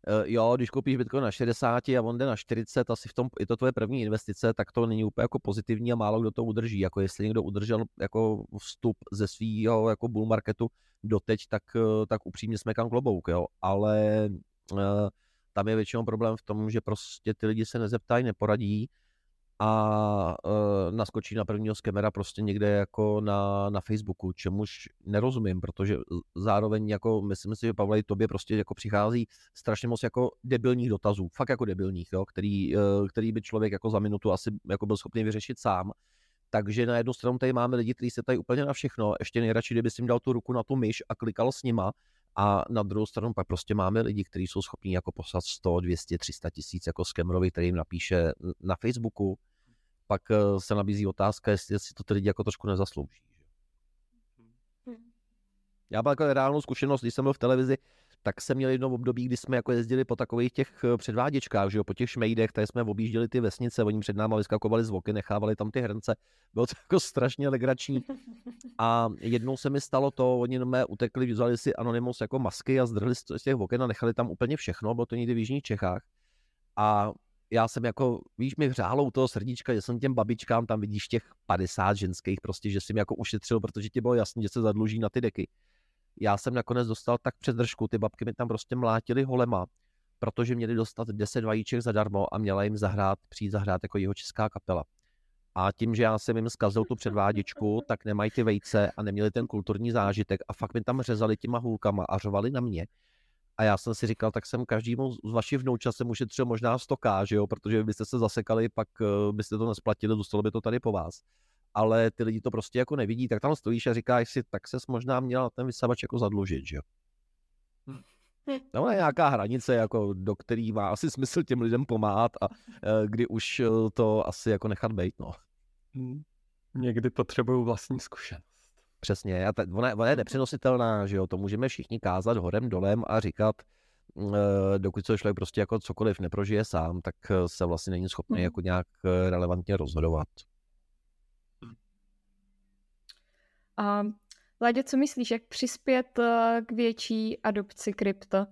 uh, jo, když koupíš Bitcoin na 60 a on jde na 40, asi v tom, je to tvoje první investice, tak to není úplně jako pozitivní a málo kdo to udrží. Jako jestli někdo udržel jako vstup ze svého jako bull marketu doteď, tak, uh, tak upřímně smekám klobouk, jo. Ale uh, tam je většinou problém v tom, že prostě ty lidi se nezeptají, neporadí a e, naskočí na prvního skemera prostě někde jako na, na Facebooku, čemuž nerozumím, protože zároveň jako myslím si, že Pavle, tobě prostě jako přichází strašně moc jako debilních dotazů, fakt jako debilních, jo, který, e, který by člověk jako za minutu asi jako byl schopný vyřešit sám. Takže na jednu stranu tady máme lidi, kteří se tady úplně na všechno, ještě nejradši, kdyby si jim dal tu ruku na tu myš a klikal s nima, a na druhou stranu pak prostě máme lidi, kteří jsou schopní jako poslat 100, 200, 300 tisíc jako skemrovi, který jim napíše na Facebooku. Pak eh, se nabízí otázka, jestli si to ty lidi jako trošku nezaslouží. Hm. Já mám jako reálnou zkušenost, když jsem byl v televizi, tak jsem měl jedno období, kdy jsme jako jezdili po takových těch eh, předváděčkách, že jo, po těch šmejdech, tady jsme objížděli ty vesnice, oni před náma vyskakovali z voky, nechávali tam ty hrnce, bylo to jako strašně legrační. A jednou se mi stalo to, oni mé utekli, vzali si Anonymous jako masky a zdrhli z těch oken a nechali tam úplně všechno, bylo to někdy v Jižních Čechách. A já jsem jako, víš, mi hřálo u toho srdíčka, že jsem těm babičkám, tam vidíš těch 50 ženských prostě, že jsem jako ušetřil, protože ti bylo jasné, že se zadluží na ty deky já jsem nakonec dostal tak před držku, ty babky mi tam prostě mlátily holema, protože měli dostat 10 vajíček zadarmo a měla jim zahrát, přijít zahrát jako jeho česká kapela. A tím, že já jsem jim zkazil tu předvádičku, tak nemají ty vejce a neměli ten kulturní zážitek a fakt mi tam řezali těma hůlkama a řovali na mě. A já jsem si říkal, tak jsem každému z vašich vnoučat jsem ušetřil možná 100 že jo, protože byste se zasekali, pak uh, byste to nesplatili, dostalo by to tady po vás ale ty lidi to prostě jako nevidí, tak tam stojíš a říkáš si, tak ses možná měl na ten vysavač jako zadlužit, že jo. Hm. No je nějaká hranice, jako, do který má asi smysl těm lidem pomáhat a e, kdy už e, to asi jako nechat být, no. Hm. Někdy potřebuju vlastní zkušenost. Přesně, a ta, ona, ona je nepřenositelná, že jo, to můžeme všichni kázat horem, dolem a říkat, e, dokud se člověk prostě jako cokoliv neprožije sám, tak se vlastně není schopný mm. jako nějak relevantně rozhodovat. A Láďo, co myslíš, jak přispět eh, k větší adopci krypto?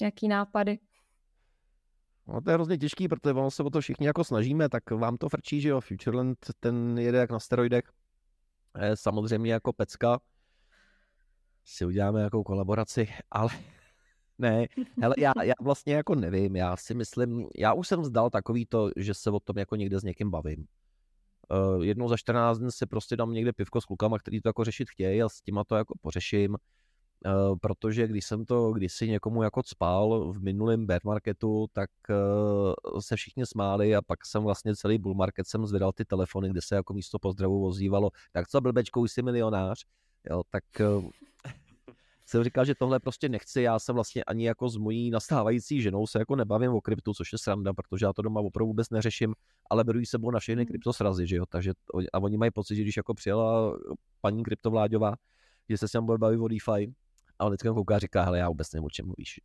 Jaký nápady? No to je hrozně těžký, protože ono se o to všichni jako snažíme, tak vám to frčí, že jo, Futureland ten jede jak na steroidech. Je samozřejmě jako pecka. Si uděláme nějakou kolaboraci, ale ne, hele, já, já vlastně jako nevím, já si myslím, já už jsem zdal takový to, že se o tom jako někde s někým bavím. Uh, jednou za 14 dní si prostě dám někde pivko s klukama, který to jako řešit chtějí a s těma to jako pořeším. Uh, protože když jsem to kdysi někomu jako spal v minulém bear marketu, tak uh, se všichni smáli a pak jsem vlastně celý bull market jsem zvedal ty telefony, kde se jako místo pozdravu ozývalo, tak co blbečko, už jsi milionář, jo, tak jsem říkal, že tohle prostě nechci, já se vlastně ani jako s mojí nastávající ženou se jako nebavím o kryptu, což je sranda, protože já to doma opravdu vůbec neřeším, ale beru jí sebou na všechny hmm. kryptosrazy, že jo, takže a oni mají pocit, že když jako přijela paní kryptovláďová, že se s ním bude bavit o DeFi, a on vždycky kouká a říká, hele, já vůbec nevím, o čem mluvíš.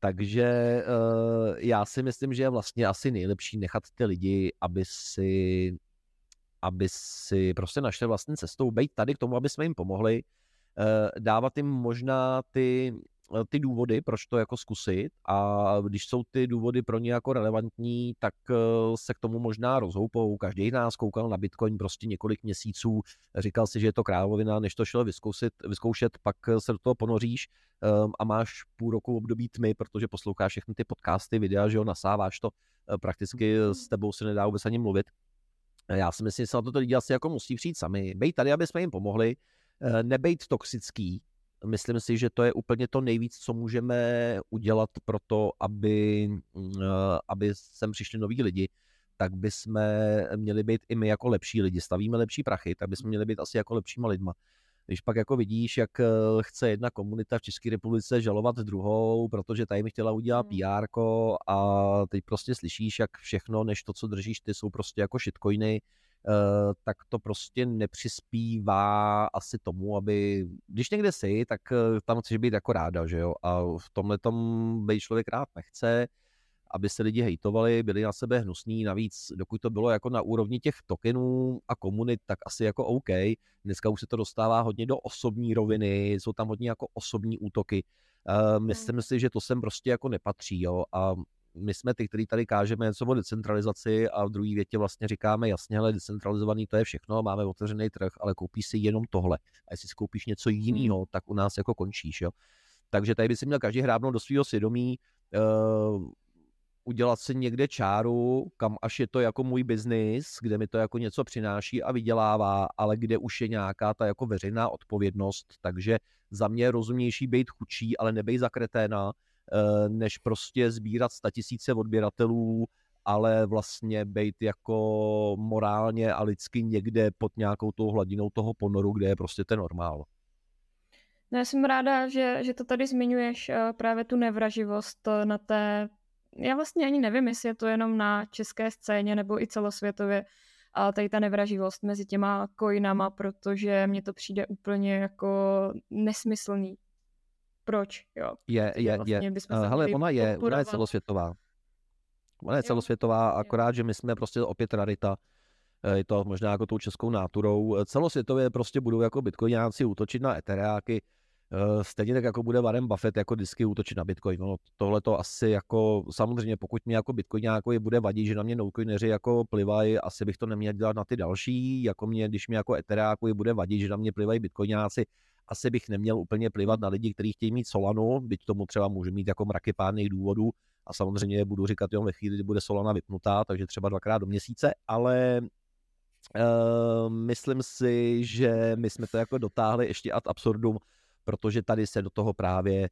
Takže uh, já si myslím, že je vlastně asi nejlepší nechat ty lidi, aby si, aby si prostě našli vlastní cestou, být tady k tomu, aby jsme jim pomohli, dávat jim možná ty Eh, ty důvody, proč to jako zkusit a když jsou ty důvody pro ně jako relevantní, tak eh, se k tomu možná rozhoupou. Každý z nás koukal na Bitcoin prostě několik měsíců, říkal si, že je to královina, než to šel vyzkoušet, vyzkoušet pak eh, se do toho ponoříš ehm, a máš půl roku období tmy, protože posloucháš všechny ty podcasty, videa, že jo, nasáváš to, prakticky s tebou se nedá vůbec ani mluvit. Já si myslím, že se na to lidi asi jako musí přijít sami. Bejt tady, aby jsme jim pomohli, nebejt toxický, myslím si, že to je úplně to nejvíc, co můžeme udělat pro to, aby, eh, aby sem přišli noví lidi, tak bychom měli být i my jako lepší lidi. Stavíme lepší prachy, tak bychom měli být asi jako lepšíma lidma. Když pak jako vidíš, jak eh, chce jedna komunita v České republice žalovat druhou, protože tady mi chtěla udělat hmm. PR a teď prostě slyšíš, jak všechno, než to, co držíš ty, jsou prostě jako shitcoiny, Eh, tak to prostě nepřispívá asi tomu, aby, když někde jsi, tak eh, tam chceš být jako ráda, že jo, a v tomhle tom být člověk rád nechce, aby se lidi hejtovali, byli na sebe hnusní, navíc dokud to bylo jako na úrovni těch tokenů a komunit, tak asi jako OK, dneska už se to dostává hodně do osobní roviny, jsou tam hodně jako osobní útoky, Uh, myslím si, že to sem prostě jako nepatří, jo, a my jsme ty, kteří tady kážeme něco o decentralizaci a v druhé větě vlastně říkáme jasně, ale decentralizovaný to je všechno, máme otevřený trh, ale koupíš si jenom tohle. A jestli si koupíš něco jiného, hmm. tak u nás jako končíš. Jo? Takže tady by si měl každý hrábnout do svého svědomí, uh, udělat si někde čáru, kam až je to jako můj biznis, kde mi to jako něco přináší a vydělává, ale kde už je nějaká ta jako veřejná odpovědnost, takže za mě je rozumnější být chudší, ale nebej zakreténa, než prostě sbírat tisíce odběratelů, ale vlastně být jako morálně a lidsky někde pod nějakou tou hladinou toho ponoru, kde je prostě ten normál. No, já jsem ráda, že, že to tady zmiňuješ eh, právě tu nevraživost eh, na té, já vlastně ani nevím, jestli je to jenom na české scéně nebo i celosvětově, a tady ta nevraživost mezi těma coinama, protože mně to přijde úplně jako nesmyslný proč, jo. Je, je, vlastně je. Hele, ona je, ona je celosvětová. Ona je celosvětová, akorát, že my jsme prostě opět rarita. Eh, je to možná jako tou českou náturou. Eh, celosvětově prostě budou jako bitcoináci útočit na etereáky, stejně tak jako bude Warren Buffett jako disky útočit na Bitcoin. No, tohle to asi jako, samozřejmě pokud mě jako Bitcoinákovi bude vadit, že na mě nocoineři jako plivají, asi bych to neměl dělat na ty další, jako mě, když mě jako etereákovi bude vadit, že na mě plivají Bitcoináci, asi bych neměl úplně plivat na lidi, kteří chtějí mít Solanu, byť tomu třeba může mít jako mraky párných důvodů a samozřejmě budu říkat jo, ve chvíli, kdy bude Solana vypnutá, takže třeba dvakrát do měsíce, ale uh, myslím si, že my jsme to jako dotáhli ještě ad absurdum, protože tady se do toho právě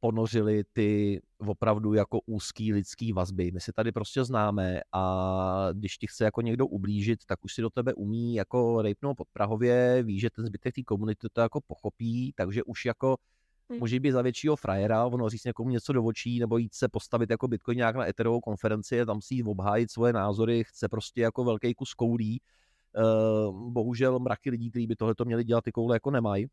ponořili ty opravdu jako úzký lidský vazby. My se tady prostě známe a když ti chce jako někdo ublížit, tak už si do tebe umí jako rejpnout pod Prahově, ví, že ten zbytek té komunity to jako pochopí, takže už jako hmm. může být za většího frajera, ono říct někomu něco do očí, nebo jít se postavit jako Bitcoin nějak na eterovou konferenci a tam si jít obhájit svoje názory, chce prostě jako velký kus koulí. Uh, bohužel mraky lidí, kteří by tohle měli dělat, ty koule jako nemají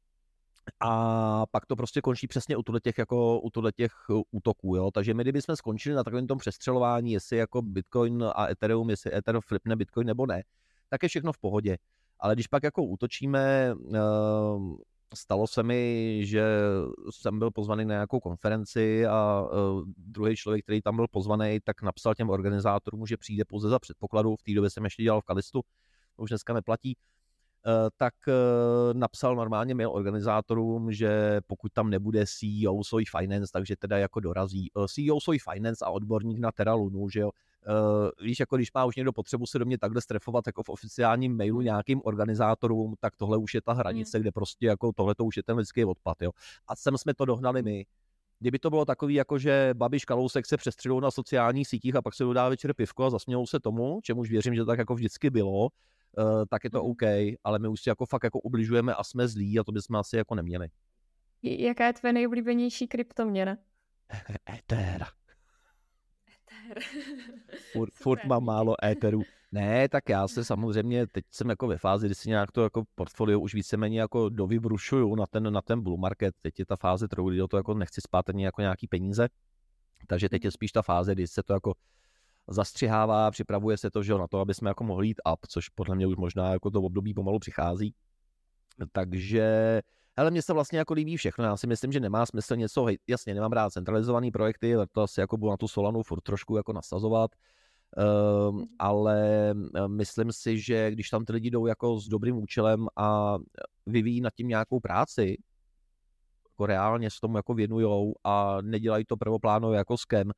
a pak to prostě končí přesně u těch, jako, u těch uh, útoků, jo. Takže my, kdybychom skončili na takovém tom přestřelování, jestli jako Bitcoin a Ethereum, jestli Ether flipne Bitcoin nebo ne, tak je všechno v pohodě. Ale když pak jako útočíme, uh, stalo se mi, že jsem byl pozvaný na nějakou konferenci a uh, druhý člověk, který tam byl pozvaný, tak napsal těm organizátorům, že přijde pouze za předpokladu. V té době jsem ještě dělal v Kalistu, už dneska neplatí tak eh, napsal normálně mail organizátorům, že pokud tam nebude CEO Soy Finance, takže teda jako dorazí. Eh, CEO Soy Finance a odborník na Terra Lunu, že jo, víš, jako když má už někdo potřebu se do mě takhle strefovat jako v oficiálním mailu nějakým organizátorům, tak tohle už je ta hranice, hmm. kde prostě jako tohle to už je ten lidský odpad, jo. A sem jsme to dohnali my. Kdyby to bylo takový, jako že Babiš Kalousek se přestřelou na sociálních sítích a pak se dodá večer pivko a zasmějou se tomu, čemuž věřím, že to tak jako vždycky bylo, tak je to mhm. OK, ale my už si jako fakt jako ubližujeme a jsme zlí a to bychom asi jako neměli. Jaká je tvoje nejoblíbenější kryptoměna? Ether. Ether. furt, furt mám málo éterů. Ne, tak já se samozřejmě, teď jsem jako ve fázi, kdy si nějak to jako portfolio už víceméně jako dovybrušuju na ten, na ten bull market. Teď je ta fáze, kterou do to jako nechci spát ani jako nějaký peníze. Takže teď je spíš ta fáze, kdy se to jako zastřihává, připravuje se to, že na to, aby jsme jako mohli jít up, což podle mě už možná jako to období pomalu přichází. Takže ale mně se vlastně jako líbí všechno. Já si myslím, že nemá smysl něco, hej, jasně, nemám rád centralizované projekty, to asi jako budu na tu Solanu furt trošku jako nasazovat, um, ale myslím si, že když tam ty lidi jdou jako s dobrým účelem a vyvíjí nad tím nějakou práci, jako reálně s tomu jako věnujou a nedělají to prvoplánově jako skem, Eh,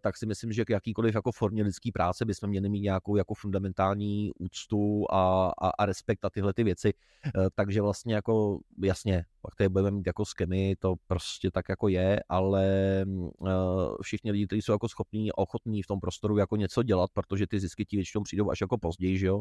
tak si myslím, že k jakýkoliv jako formě lidské práce bychom měli mít nějakou jako fundamentální úctu a, a, a respekt a tyhle ty věci. Eh, takže vlastně jako jasně, pak tady budeme mít jako skemy, to prostě tak jako je, ale eh, všichni lidi, kteří jsou jako schopní a ochotní v tom prostoru jako něco dělat, protože ty zisky ti většinou přijdou až jako později, že jo,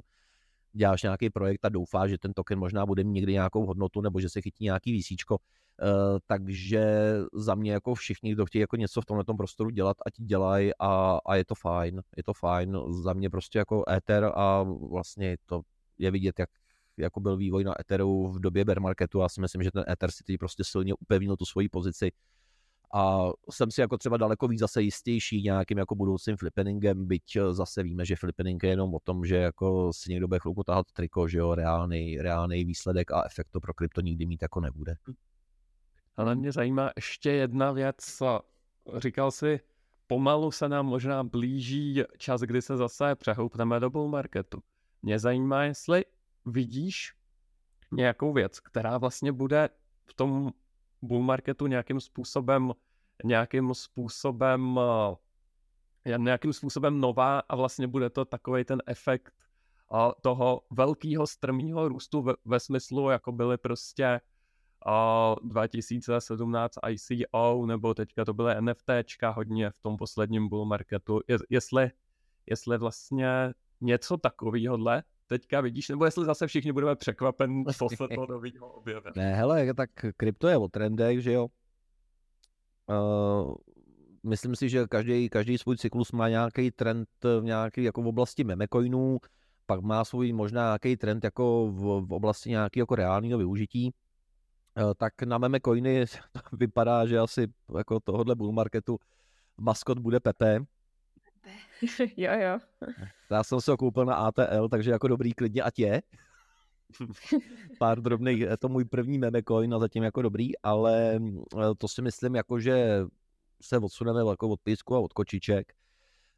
děláš nějaký projekt a doufáš, že ten token možná bude mít někdy nějakou hodnotu nebo že se chytí nějaký výsíčko, Eh, takže za mě jako všichni, kdo chtějí jako něco v tomhle prostoru dělat, ať dělají a, a je to fajn, je to fajn. Za mě prostě jako Ether a vlastně to je vidět, jak jako byl vývoj na Etheru v době bear marketu. Já si myslím, že ten Ether City prostě silně upevnil tu svoji pozici a jsem si jako třeba daleko víc zase jistější nějakým jako budoucím flippeningem, byť zase víme, že flippening je jenom o tom, že jako si někdo bude chvilku tahat triko, že jo, reálný, reálný výsledek a efekt to pro krypto nikdy mít jako nebude. Ale mě zajímá ještě jedna věc. Říkal si, pomalu se nám možná blíží čas, kdy se zase přehoupneme do bull marketu. Mě zajímá, jestli vidíš nějakou věc, která vlastně bude v tom bull marketu nějakým způsobem, nějakým způsobem, eh, nějakým způsobem nová a vlastně bude to takový ten efekt eh, toho velkého strmého růstu ve, ve smyslu, jako byly prostě 2017 ICO, nebo teďka to byly NFTčka hodně v tom posledním bull marketu. Je, jestli, jestli vlastně něco takového teďka vidíš, nebo jestli zase všichni budeme překvapen posle toho nového objevení. Ne, hele, tak krypto je o trendech, že jo. Uh, myslím si, že každý, každý svůj cyklus má nějaký trend v nějaké jako v oblasti memecoinů, pak má svůj možná nějaký trend jako v, v oblasti nějakého jako reálného využití. Eh, tak na meme coiny vypadá, že asi jako tohohle bull marketu maskot bude Pepe. jo, jo. Já jsem se ho koupil na ATL, takže jako dobrý klidně ať je. Pár drobných, je to můj první meme coin a zatím jako dobrý, ale eh, to si myslím jako, že se odsuneme jako od písku a od kočiček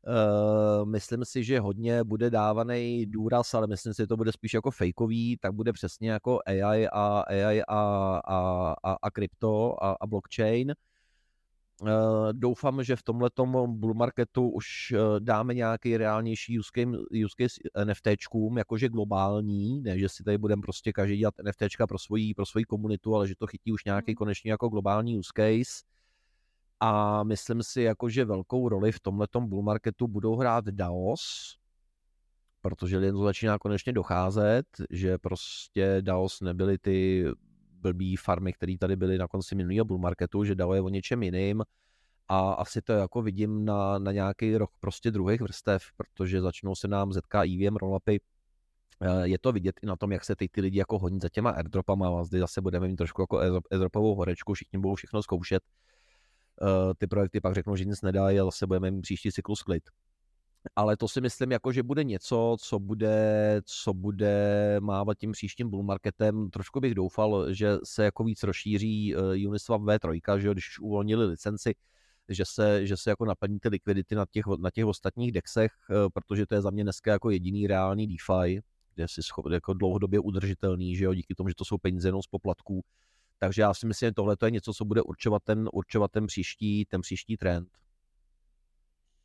Uh, myslím si, že hodně bude dávaný důraz, ale myslím si, že to bude spíš jako fakeový, tak bude přesně jako AI a AI a, a, a, a krypto a, a blockchain. Uh, doufám, že v tomhle bull marketu už uh, dáme nějaký reálnější use case, use case NFTčkům, jakože globální, ne, že si tady budeme prostě každý dělat NFTčka pro svoji, pro svoji komunitu, ale že to chytí už nějaký hmm. konečně jako globální use case a myslím si, jako, že velkou roli v tomhle bull marketu budou hrát DAOs, protože lidem to začíná konečně docházet, že prostě DAOs nebyly ty blbý farmy, které tady byly na konci minulého bull marketu, že DAO je o něčem jiným. A asi to jako vidím na, na nějaký rok prostě druhých vrstev, protože začnou se nám ZK EVM rollupy eh, je to vidět i na tom, jak se ty, ty lidi jako honí za těma airdropama a zde zase budeme mít trošku jako airdropovou horečku, všichni budou všechno zkoušet. Eh, ty projekty pak řeknou, že nic nedají a zase budeme mít příští cyklus klid. Ale to si myslím, jako, že bude něco, co bude, co bude mávat tím příštím bull marketem. Trošku bych doufal, že se jako víc rozšíří uh, Uniswap V3, že když už uvolnili licenci, že se, že se jako naplní ty likvidity na těch, na těch ostatních dexech, uh, protože to je za mě dneska jako jediný reálný DeFi, kde si schop, jako dlouhodobě udržitelný, že jo, díky tomu, že to jsou peníze jenom z poplatků, takže já si myslím, že tohle je něco, co bude určovat ten, určovat ten, příští, ten příští trend.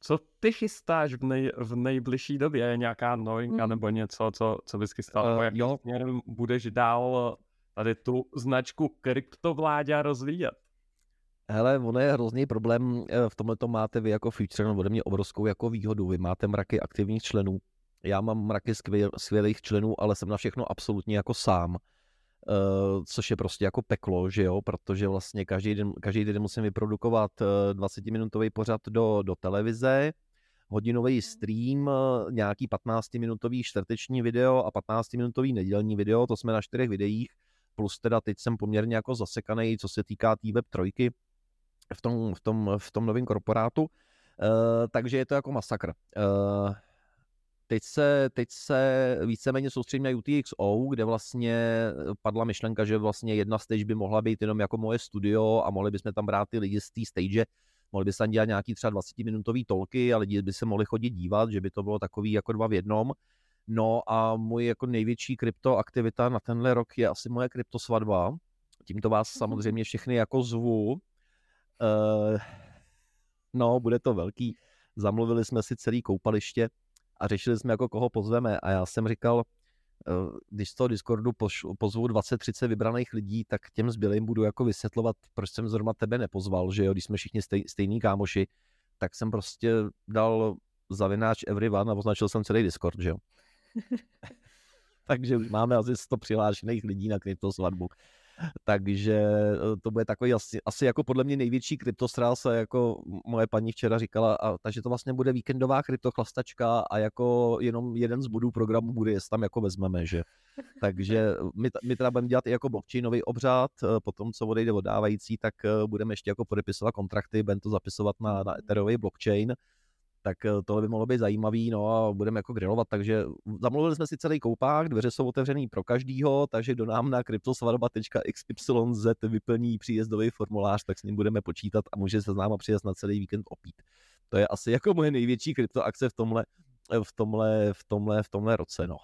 Co ty chystáš v, nej, v nejbližší době? Je nějaká novinka hmm. nebo něco, co, co bys chystal? Uh, jak směrem budeš dál tady tu značku kryptovládě rozvíjet? Hele, ono je hrozný problém, eh, v tomhle to máte vy jako Future ode mě obrovskou jako výhodu. Vy máte mraky aktivních členů, já mám mraky skvěl, skvělých členů, ale jsem na všechno absolutně jako sám Uh, což je prostě jako peklo, že jo, protože vlastně každý den, každý den musím vyprodukovat 20-minutový pořad do, do televize, hodinový stream, nějaký 15-minutový čtvrteční video a 15-minutový nedělní video, to jsme na čtyřech videích, plus teda teď jsem poměrně jako zasekaný, co se týká té web trojky v tom, v tom, v tom novém korporátu, uh, takže je to jako masakr. Uh, Teď se, teď se víceméně soustředím na UTXO, kde vlastně padla myšlenka, že vlastně jedna stage by mohla být jenom jako moje studio a mohli bychom tam brát ty lidi z té stage, mohli by se tam dělat nějaký třeba 20-minutový tolky a lidi by se mohli chodit dívat, že by to bylo takový jako dva v jednom. No a můj jako největší kryptoaktivita na tenhle rok je asi moje kryptosvatba. Tímto vás mhm. samozřejmě všechny jako zvu. Uh, no, bude to velký. Zamluvili jsme si celý koupaliště a řešili jsme, jako koho pozveme. A já jsem říkal, eh, když z toho Discordu pozvu 20-30 vybraných lidí, tak těm zbylým budu jako vysvětlovat, proč jsem zrovna tebe nepozval, že jo, když jsme všichni stej, stejní kámoši, tak jsem prostě dal zavináč everyone a označil jsem celý Discord, že jo. Takže máme asi 100 přihlášených lidí na krypto svatbu. Takže eh, to bude takový asi, asi jako podle mě největší kryptosrál se jako moje paní včera říkala, a, takže to vlastně bude víkendová kryptochlastačka a jako jenom jeden z bodů programu bude, jestli tam jako vezmeme, že. Takže my, my teda budeme dělat i jako blockchainový obřad, eh, potom co odejde oddávající, tak eh, budeme ještě jako podepisovat kontrakty, budeme to zapisovat na, na Etherový blockchain, tak eh, tohle by mohlo být zajímavý, no a budeme jako grilovat, takže zamluvili jsme si celý koupák, dveře jsou otevřený pro každýho, takže do nám na kryptosvadba.xyz vyplní příjezdový formulář, tak s ním budeme počítat a může se s náma přijet na celý víkend opít. To je asi jako moje největší kryptoakce v tomhle, v tomhle, v tomhle, v tomhle roce, no.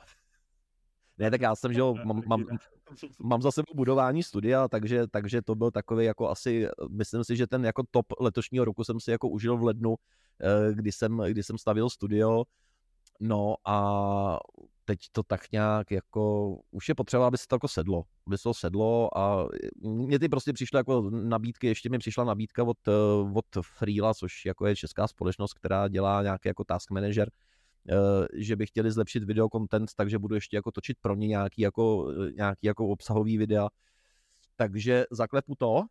Ne, tak já jsem, že jo, mám, mám, mám za sebou budování studia, takže, takže to byl takový jako asi, myslím si, že ten jako top letošního roku jsem si jako užil v lednu, eh, kdy jsem, kdy jsem stavil studio, no a teď to tak nějak jako, už je potřeba, aby se to jako sedlo, aby se to sedlo a mě ty prostě přišly jako nabídky, ještě mi přišla nabídka od, od Freela, což jako je česká společnost, která dělá nějaký jako task manager, Eh, že by chtěli zlepšit video content, takže budu ještě jako točit pro ně nějaký jako, eh, nějaký jako obsahový videa. Takže zaklepu to.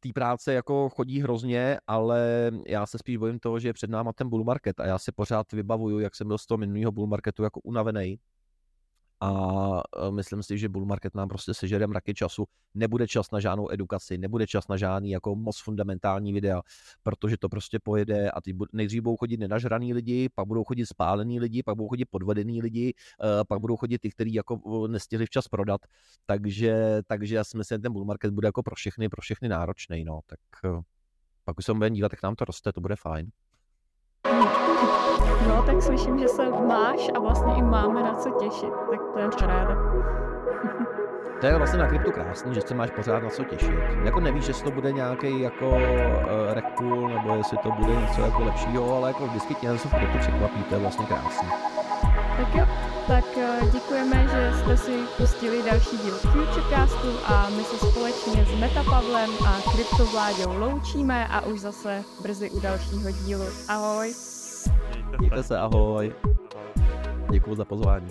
Tý práce jako chodí hrozně, ale já se spíš bojím toho, že je před náma ten bull market a já si pořád vybavuju, jak jsem byl z toho minulého bull marketu jako unavený a e, myslím si, že bull market nám prostě sežere mraky času. Nebude čas na žádnou edukaci, nebude čas na žádný jako moc fundamentální videa, protože to prostě pojede a ty nejdřív budou chodit nenažraný lidi, pak budou chodit spálený lidi, pak budou chodit podvedený lidi, e, pak budou chodit ty, kteří jako nestihli včas prodat. Takže, takže já si myslím, že ten bull market bude jako pro všechny, pro všechny náročný, no. Tak e, pak už se budeme dívat, jak nám to roste, to bude fajn. No, tak slyším, že se máš a vlastně i máme na co těšit, tak to je ráda. To je vlastně na kryptu krásný, že se máš pořád na co těšit. Jako nevíš, jestli to bude nějaký jako uh, rec pool, nebo jestli to bude něco jako lepšího, ale jako vždycky tě něco v kryptu překvapí, to je vlastně krásný. Tak jo, tak eh, děkujeme, že jste si pustili další díl Futurecastu a my se společně s Metapavlem a kryptovládou loučíme a už zase brzy u dalšího dílu. Ahoj! Mějte se, ahoj. Děkuji za pozvání.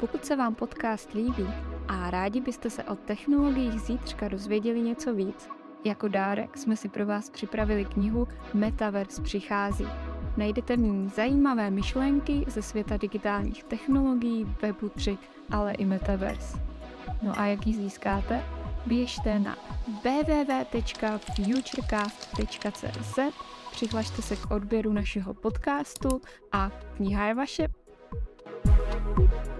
Pokud se vám podcast líbí a rádi byste se o technologiích zítřka dozvěděli něco víc, jako dárek jsme si pro vás připravili knihu Metaverse přichází. Najdete v ní zajímavé myšlenky ze světa digitálních technologií, Webu 3, ale i Metaverse. No a jak ji získáte? běžte na www.futurecast.cz, přihlašte se k odběru našeho podcastu a kniha je vaše. thank you